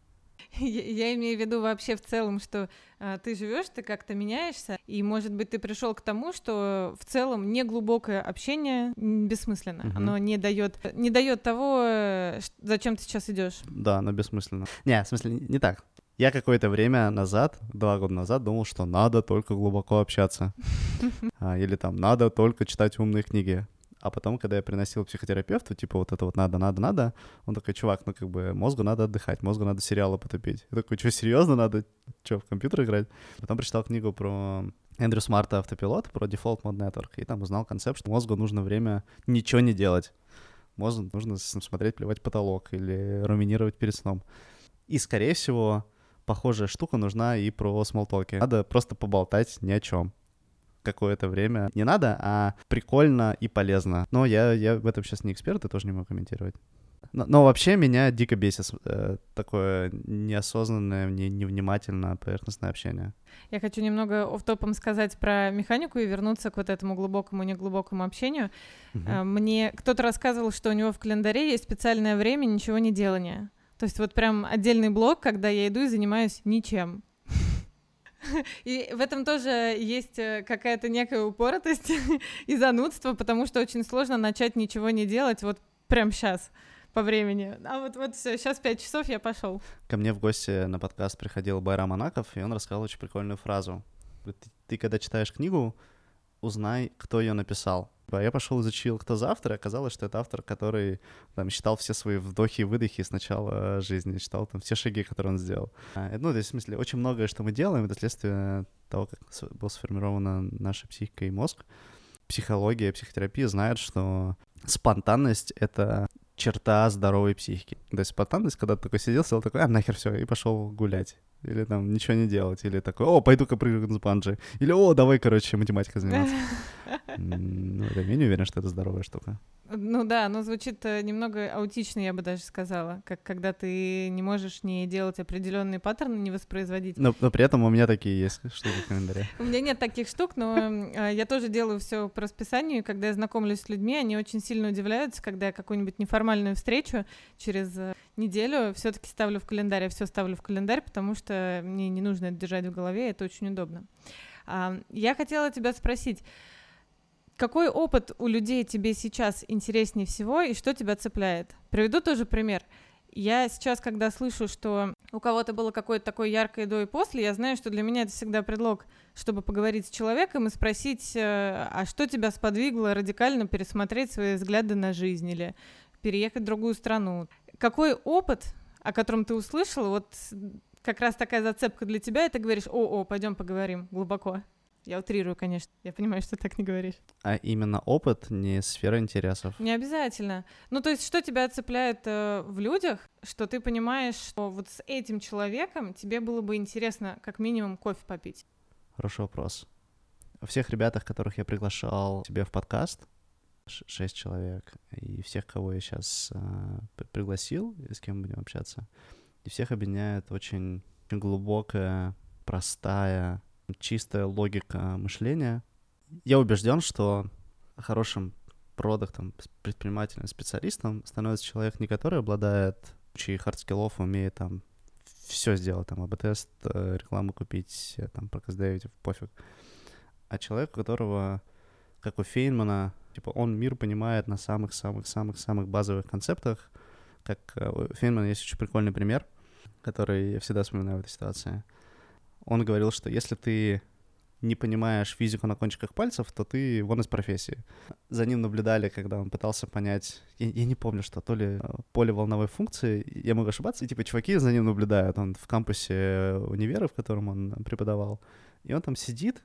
Я, я имею в виду вообще в целом, что а, ты живешь, ты как-то меняешься, и, может быть, ты пришел к тому, что в целом неглубокое общение бессмысленно. Мгм. Оно не дает не дает того, э, зачем ты сейчас идешь. Да, но бессмысленно. Не, в смысле, не так. Я какое-то время назад, два года назад, думал, что надо только глубоко общаться. А, Или там надо только читать умные книги. А потом, когда я приносил психотерапевту, типа вот это вот надо, надо, надо, он такой, чувак, ну как бы мозгу надо отдыхать, мозгу надо сериалы потопить. Я такой, что, серьезно надо? Что, в компьютер играть? Потом прочитал книгу про Эндрю Смарта «Автопилот», про Default Mode Network, и там узнал концепт, что мозгу нужно время ничего не делать. Мозгу нужно смотреть, плевать потолок или руминировать перед сном. И, скорее всего, похожая штука нужна и про смолтоки. Надо просто поболтать ни о чем какое-то время. Не надо, а прикольно и полезно. Но я, я в этом сейчас не эксперт, и тоже не могу комментировать. Но, но вообще меня дико бесит э, такое неосознанное, не, невнимательное, поверхностное общение. Я хочу немного офтопом сказать про механику и вернуться к вот этому глубокому, неглубокому общению. А, Мне кто-то рассказывал, что у него в календаре есть специальное время ничего не делания. То есть вот прям отдельный блок, когда я иду и занимаюсь ничем. И в этом тоже есть э, какая-то некая упоротость и занудство, потому что очень сложно начать ничего не делать вот прям сейчас по времени. А вот вот все, сейчас 5 часов я пошел. Ко мне в гости на подкаст приходил Байрам Анаков, и он рассказал очень прикольную фразу. Ты, ты когда читаешь книгу, узнай, кто ее написал. А Я пошел изучил, кто за автор, оказалось, что это автор, который там считал все свои вдохи и выдохи с начала жизни, считал там все шаги, которые он сделал. А, Ну, то есть, в смысле, очень многое, что мы делаем, это следствие того, как была сформирована наша психика и мозг. Психология, психотерапия знает, что спонтанность — это черта здоровой психики. То есть спонтанность, когда ты такой сидел, сидел такой, а нахер все, и пошел гулять. Или там ничего не делать. Или такой, о, пойду-ка прыгну с банджи. Или, о, давай, короче, математикой заниматься. Ну, я менее уверен, что это здоровая штука. Ну да, оно звучит э, немного аутично, я бы даже сказала, как когда ты не можешь не делать определенные паттерны, не воспроизводить. Но, но при этом у меня такие есть штуки в календаре. У меня нет таких штук, но э, я тоже делаю все по расписанию, и когда я знакомлюсь с людьми, они очень сильно удивляются, когда я какую-нибудь неформальную встречу через э, неделю все-таки ставлю в календарь, я все ставлю в календарь, потому что мне не нужно это держать в голове, это очень удобно. А, Я хотела тебя спросить, какой опыт у людей тебе сейчас интереснее всего и что тебя цепляет? Приведу тоже пример. Я сейчас, когда слышу, что у кого-то было какое-то такое яркое до и после, я знаю, что для меня это всегда предлог, чтобы поговорить с человеком и спросить, э, а что тебя сподвигло радикально пересмотреть свои взгляды на жизнь или переехать в другую страну. Какой опыт, о котором ты услышал, вот как раз такая зацепка для тебя, и ты говоришь, о, о, пойдем поговорим глубоко. Я утрирую, конечно. Я понимаю, что ты так не говоришь. А именно опыт, не сфера интересов. Не обязательно. Ну, то есть, что тебя цепляет э, в людях, что ты понимаешь, что вот с этим человеком тебе было бы интересно как минимум кофе попить. Хороший вопрос. Всех ребятах, которых я приглашал себе в подкаст, шесть человек, и всех, кого я сейчас пригласил, и с кем будем общаться, и всех объединяет очень, глубокая, простая, чистая логика мышления. Я убежден, что хорошим продактом, предпринимателем, специалистом становится человек, не который обладает кучей хардскиллов, умеет там все сделать, там, АБ-тест, э, рекламу купить, э, там, проказ пофиг. А человек, у которого, как у Фейнмана, типа, он мир понимает на самых-самых-самых-самых базовых концептах. Как э, у Фейнмана есть очень прикольный пример, который я всегда вспоминаю в этой ситуации. Он говорил, что если ты не понимаешь физику на кончиках пальцев, то ты вон из профессии. За ним наблюдали, когда он пытался понять, я, я не помню, что, то ли э, поле волновой функции, я могу ошибаться, и типа чуваки за ним наблюдают, он в кампусе универа, в котором он преподавал, и он там сидит,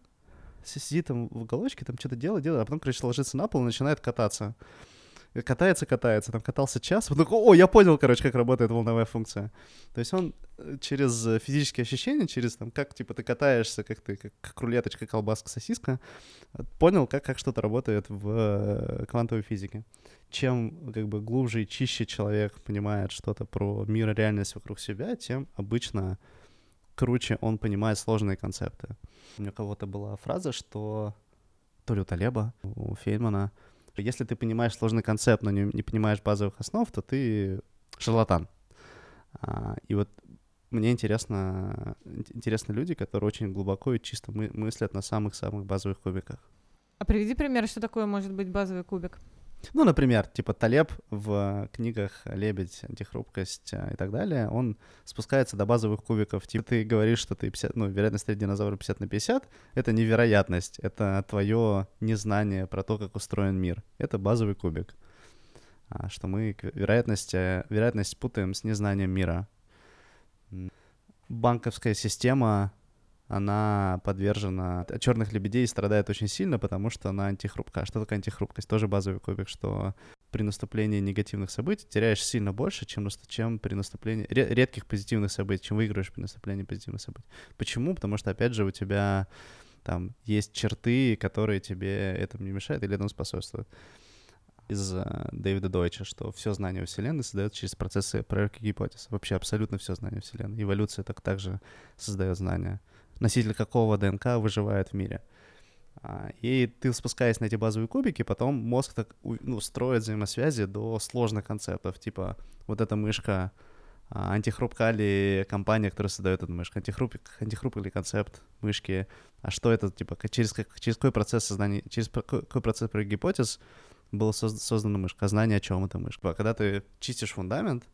сидит там в уголочке, там что-то делает, делает, а потом, короче, ложится на пол и начинает кататься. Катается, катается, там катался час, потом о, я понял, короче, как работает волновая функция. То есть он э, через физические ощущения, через там, как, типа, ты катаешься, как ты, как, как рулеточка, колбаска, сосиска, понял, как, как что-то работает в э, квантовой физике. Чем, как бы, глубже и чище человек понимает что-то про мир и реальность вокруг себя, тем обычно круче он понимает сложные концепты. У меня кого-то была фраза, что то ли у Талеба, у Фейнмана, если ты понимаешь сложный концепт, но не, не понимаешь базовых основ, то ты шарлатан. А, и вот мне интересно, интересны люди, которые очень глубоко и чисто мы, мыслят на самых-самых базовых кубиках. А приведи пример, что такое может быть базовый кубик. Ну, например, типа Талеб в книгах «Лебедь», «Антихрупкость» и так далее, он спускается до базовых кубиков. Типа ты говоришь, что ты 50, ну, вероятность среди динозавра 50 на 50, это невероятность, это твое незнание про то, как устроен мир. Это базовый кубик. А, что мы вероятность, вероятность путаем с незнанием мира. Банковская система она подвержена... Черных лебедей страдает очень сильно, потому что она антихрупка. А что такое антихрупкость? Тоже базовый кубик, что при наступлении негативных событий теряешь сильно больше, чем, чем при наступлении редких позитивных событий, чем выигрываешь при наступлении позитивных событий. Почему? Потому что, опять же, у тебя там есть черты, которые тебе этому не мешают или этому способствуют. Из uh, Дэвида Дойча, что все знание Вселенной создается через процессы проверки гипотез. Вообще абсолютно все знание Вселенной. Эволюция так также создает знания носитель какого ДНК выживает в мире. А, и ты спускаясь на эти базовые кубики, потом мозг так ну, строит взаимосвязи до сложных концептов, типа вот эта мышка, а, антихрупка ли компания, которая создает эту мышку, антихруп, антихрупкий ли концепт мышки, а что это, типа, через, через какой процесс создания, через какой процесс гипотез была создана мышка, а знание о чем это мышка. Когда ты чистишь фундамент,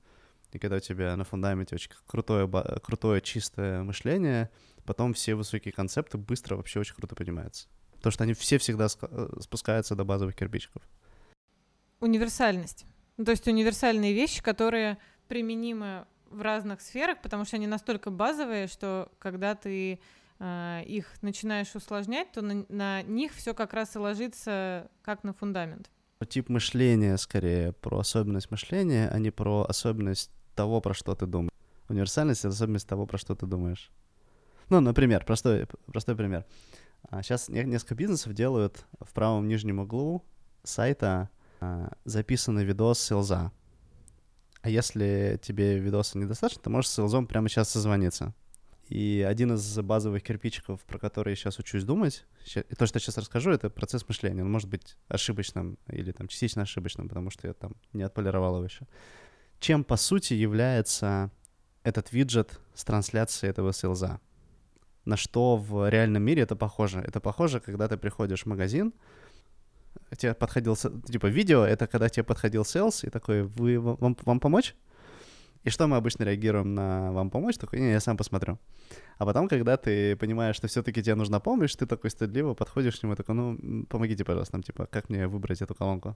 и когда у тебя на фундаменте очень крутое, крутое чистое мышление, потом все высокие концепты быстро вообще очень круто понимаются. Потому что они все всегда э, спускаются до базовых кирпичиков. Универсальность. Ну, то есть универсальные вещи, которые применимы в разных сферах, потому что они настолько базовые, что когда ты э, их начинаешь усложнять, то на, на них все как раз и ложится как на фундамент. Тип мышления скорее про особенность мышления, а не про особенность того, про что ты думаешь. Универсальность — это особенность того, про что ты думаешь. Ну, например, простой, простой пример. Сейчас а, несколько бизнесов делают в правом нижнем углу сайта а, записанный видос селза. А если тебе видоса недостаточно, ты можешь с селзом прямо сейчас созвониться. И один из базовых кирпичиков, про который я сейчас учусь думать, и то, что я сейчас расскажу, это процесс мышления. Он может быть ошибочным или там частично ошибочным, потому что я там не отполировал его еще. Чем, по сути, является этот виджет с трансляцией этого селза? на что в реальном мире это похоже. Это похоже, когда ты приходишь в магазин, тебе подходил, типа, видео, это когда тебе подходил селс, и такой, вы, вам, вам помочь? И что мы обычно реагируем на «вам помочь?» Такой, не, я сам посмотрю. А потом, когда ты понимаешь, что все-таки тебе нужна помощь, ты такой стыдливо подходишь к нему такой, ну, помогите, пожалуйста, нам, типа, как мне выбрать эту колонку?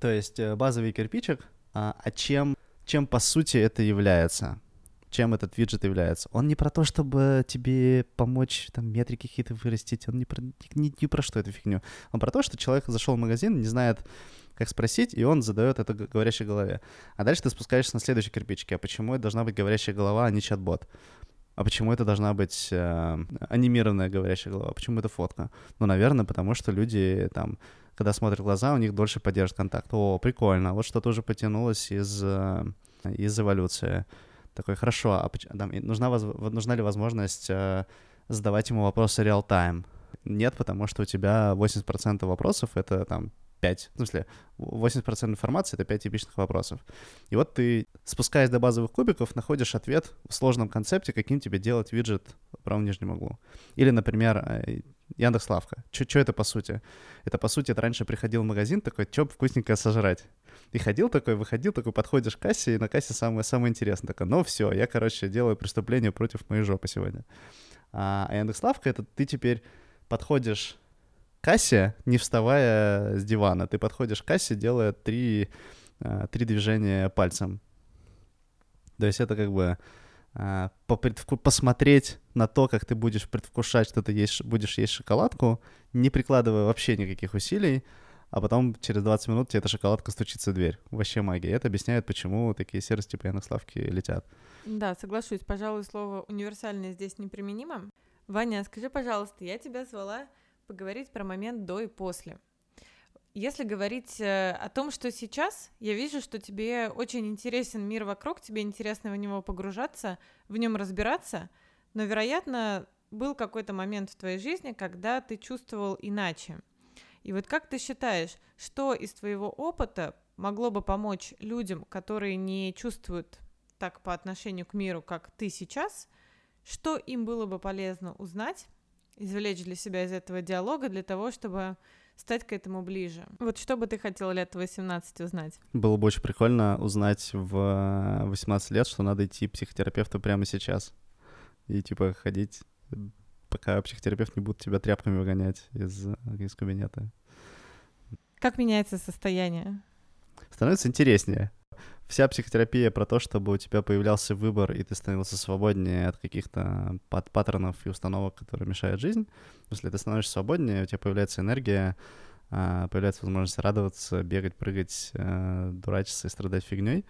То есть э, базовый кирпичик, а, а чем, чем по сути это является? чем этот виджет является. Он не про то, чтобы тебе помочь там метрики какие-то вырастить, он не про, не, не про что эту фигню. Он про то, что человек зашел в магазин, не знает, как спросить, и он задает это говорящей голове. А дальше ты спускаешься на следующий кирпичик. А почему это должна быть говорящая голова, а не чат-бот? А почему это должна быть э, анимированная говорящая голова? Почему это фотка? Ну, наверное, потому что люди там, когда смотрят глаза, у них дольше поддержит контакт. О, прикольно, вот что-то уже потянулось из, э, из эволюции. Такой, хорошо, а там, нужна, нужна ли возможность э, задавать ему вопросы реал-тайм? Нет, потому что у тебя 80% вопросов — это там 5, в смысле, 80% информации — это 5 типичных вопросов. И вот ты, спускаясь до базовых кубиков, находишь ответ в сложном концепте, каким тебе делать виджет в правом нижнем углу. Или, например, э, Яндекс.Лавка. Что это по сути? Это, по сути, это раньше приходил в магазин такой, что вкусненькое сожрать. Ты ходил такой, выходил такой, подходишь к кассе, и на кассе самое, самое интересное. Такое, ну все, я, короче, делаю преступление против моей жопы сегодня. А Яндекс.Лавка — это ты теперь подходишь кассе, не вставая с дивана. Ты подходишь к кассе, делая три, а, три движения пальцем. То есть это как бы а, посмотреть на то, как ты будешь предвкушать, что ты есть, будешь есть шоколадку, не прикладывая вообще никаких усилий, а потом через 20 минут тебе эта шоколадка стучится в дверь. Вообще магия. Это объясняет, почему такие серости пряных славки летят. Да, соглашусь. Пожалуй, слово «универсальное» здесь неприменимо. Ваня, скажи, пожалуйста, я тебя звала поговорить про момент до и после. Если говорить э, о том, что сейчас, я вижу, что тебе очень интересен мир вокруг, тебе интересно в него погружаться, в нем разбираться, но, вероятно, был какой-то момент в твоей жизни, когда ты чувствовал иначе. И вот как ты считаешь, что из твоего опыта могло бы помочь людям, которые не чувствуют так по отношению к миру, как ты сейчас, что им было бы полезно узнать, извлечь для себя из этого диалога для того, чтобы стать к этому ближе. Вот что бы ты хотел лет 18 узнать? Было бы очень прикольно узнать в 18 лет, что надо идти к психотерапевту прямо сейчас. И типа ходить, пока психотерапевт не будет тебя тряпками выгонять из, из кабинета. Как меняется состояние? Становится интереснее. Вся психотерапия про то, чтобы у тебя появлялся выбор, и ты становился свободнее от каких-то пат паттернов и установок, которые мешают жизнь. Если ты становишься свободнее, у тебя появляется энергия, появляется возможность радоваться, бегать, прыгать, э, дурачиться и страдать фигней.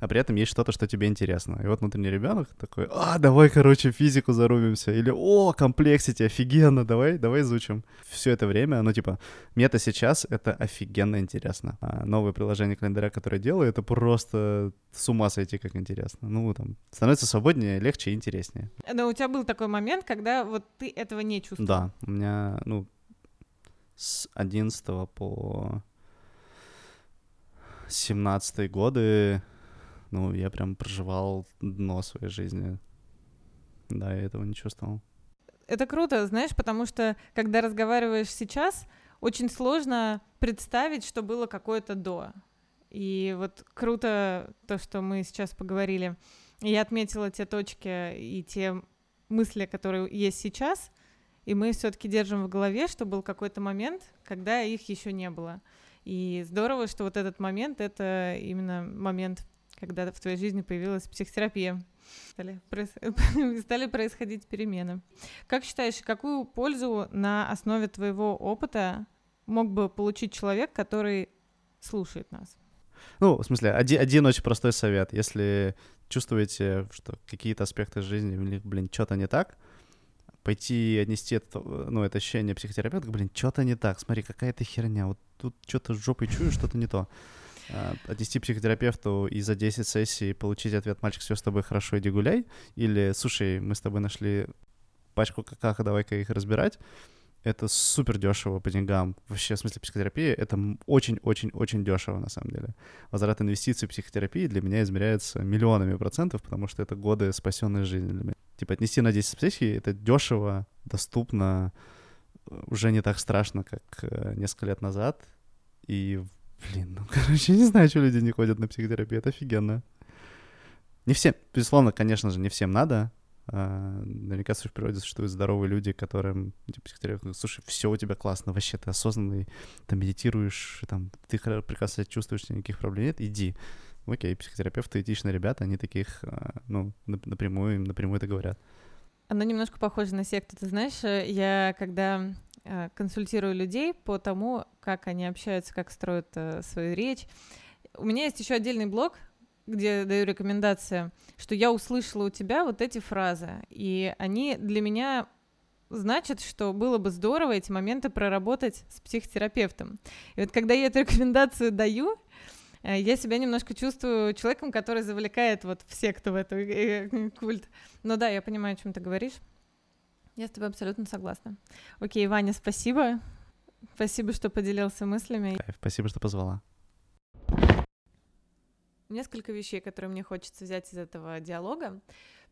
А при этом есть что-то, что тебе интересно. И вот внутренний ребенок такой, а, давай, короче, физику зарубимся. Или, о, комплексити, офигенно, давай, давай изучим. Все это время, ну, типа, мне это сейчас, это офигенно интересно. А новое приложение календаря, которое делаю, это просто с ума сойти, как интересно. Ну, там, становится свободнее, легче и интереснее. Но у тебя был такой момент, когда вот ты этого не чувствовал? Да, у меня, ну, с 11 по 17 годы, ну, я прям проживал дно своей жизни. Да, я этого не чувствовал. Это круто, знаешь, потому что, когда разговариваешь сейчас, очень сложно представить, что было какое-то до. И вот круто то, что мы сейчас поговорили. Я отметила те точки и те мысли, которые есть сейчас — и мы все-таки держим в голове, что был какой-то момент, когда их еще не было. И здорово, что вот этот момент — это именно момент, когда в твоей жизни появилась психотерапия. Стали, стали происходить перемены. Как считаешь, какую пользу на основе твоего опыта мог бы получить человек, который слушает нас? Ну, в смысле, один, один очень простой совет. Если чувствуете, что какие-то аспекты жизни, блин, что-то не так, пойти отнести это, ну, это ощущение психотерапевта, блин, что-то не так, смотри, какая-то херня, вот тут что-то с жопой чую, что-то не то. А, отнести психотерапевту и за 10 сессий получить ответ «Мальчик, все с тобой хорошо, иди гуляй» или «Слушай, мы с тобой нашли пачку какаха, давай-ка их разбирать», это супер дешево по деньгам. Вообще, в смысле, психотерапия — это очень-очень-очень дешево, на самом деле. Возврат инвестиций в психотерапии для меня измеряется миллионами процентов, потому что это годы спасенной жизни для меня. Типа отнести на 10 сессий — это дешево, доступно, уже не так страшно, как э, несколько лет назад. И, блин, ну, короче, не знаю, что люди не ходят на психотерапию, это офигенно. Не всем, безусловно, конечно же, не всем надо, Uh, наверняка в природе существуют здоровые люди, которым типа, психотерапевт говорит, слушай, все у тебя классно, вообще ты осознанный, ты медитируешь, там, ты прекрасно себя чувствуешь, никаких проблем нет, иди окей, психотерапевты этичные ребята, они таких, а, ну, напрямую, напрямую это говорят. Оно немножко похоже на секту. Ты знаешь, э, я когда э, консультирую людей по тому, как они общаются, как строят э, свою речь, у меня есть еще отдельный блог, где даю рекомендации, что я услышала у тебя вот эти фразы, и они для меня значит, что было бы здорово эти моменты проработать с психотерапевтом. И вот когда я эту рекомендацию даю, Э, я себя немножко чувствую человеком, который завлекает вот всех, кто в эту э, культ. Но да, я понимаю, о чем ты говоришь. Я с тобой абсолютно согласна. Окей, Ваня, спасибо. Спасибо, что поделился мыслями. Спасибо, что позвала. Несколько вещей, которые мне хочется взять из этого диалога.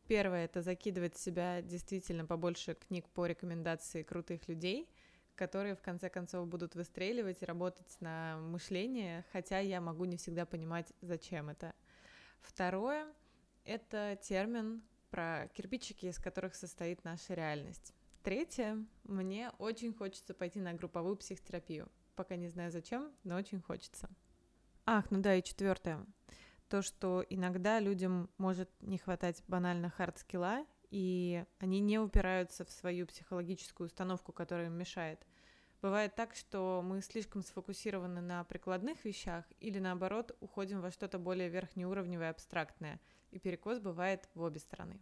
Первое — это закидывать в себя действительно побольше книг по рекомендации крутых людей — которые в конце концов будут выстреливать и работать на мышление, хотя я могу не всегда понимать, зачем это. Второе — это термин про кирпичики, из которых состоит наша реальность. Третье — мне очень хочется пойти на групповую психотерапию. Пока не знаю зачем, но очень хочется. Ах, ну да, и четвертое. То, что иногда людям может не хватать банально хард-скилла, и они не упираются в свою психологическую установку, которая им мешает. Бывает так, что мы слишком сфокусированы на прикладных вещах или наоборот уходим во что-то более верхнеуровневое, абстрактное, и перекос бывает в обе стороны.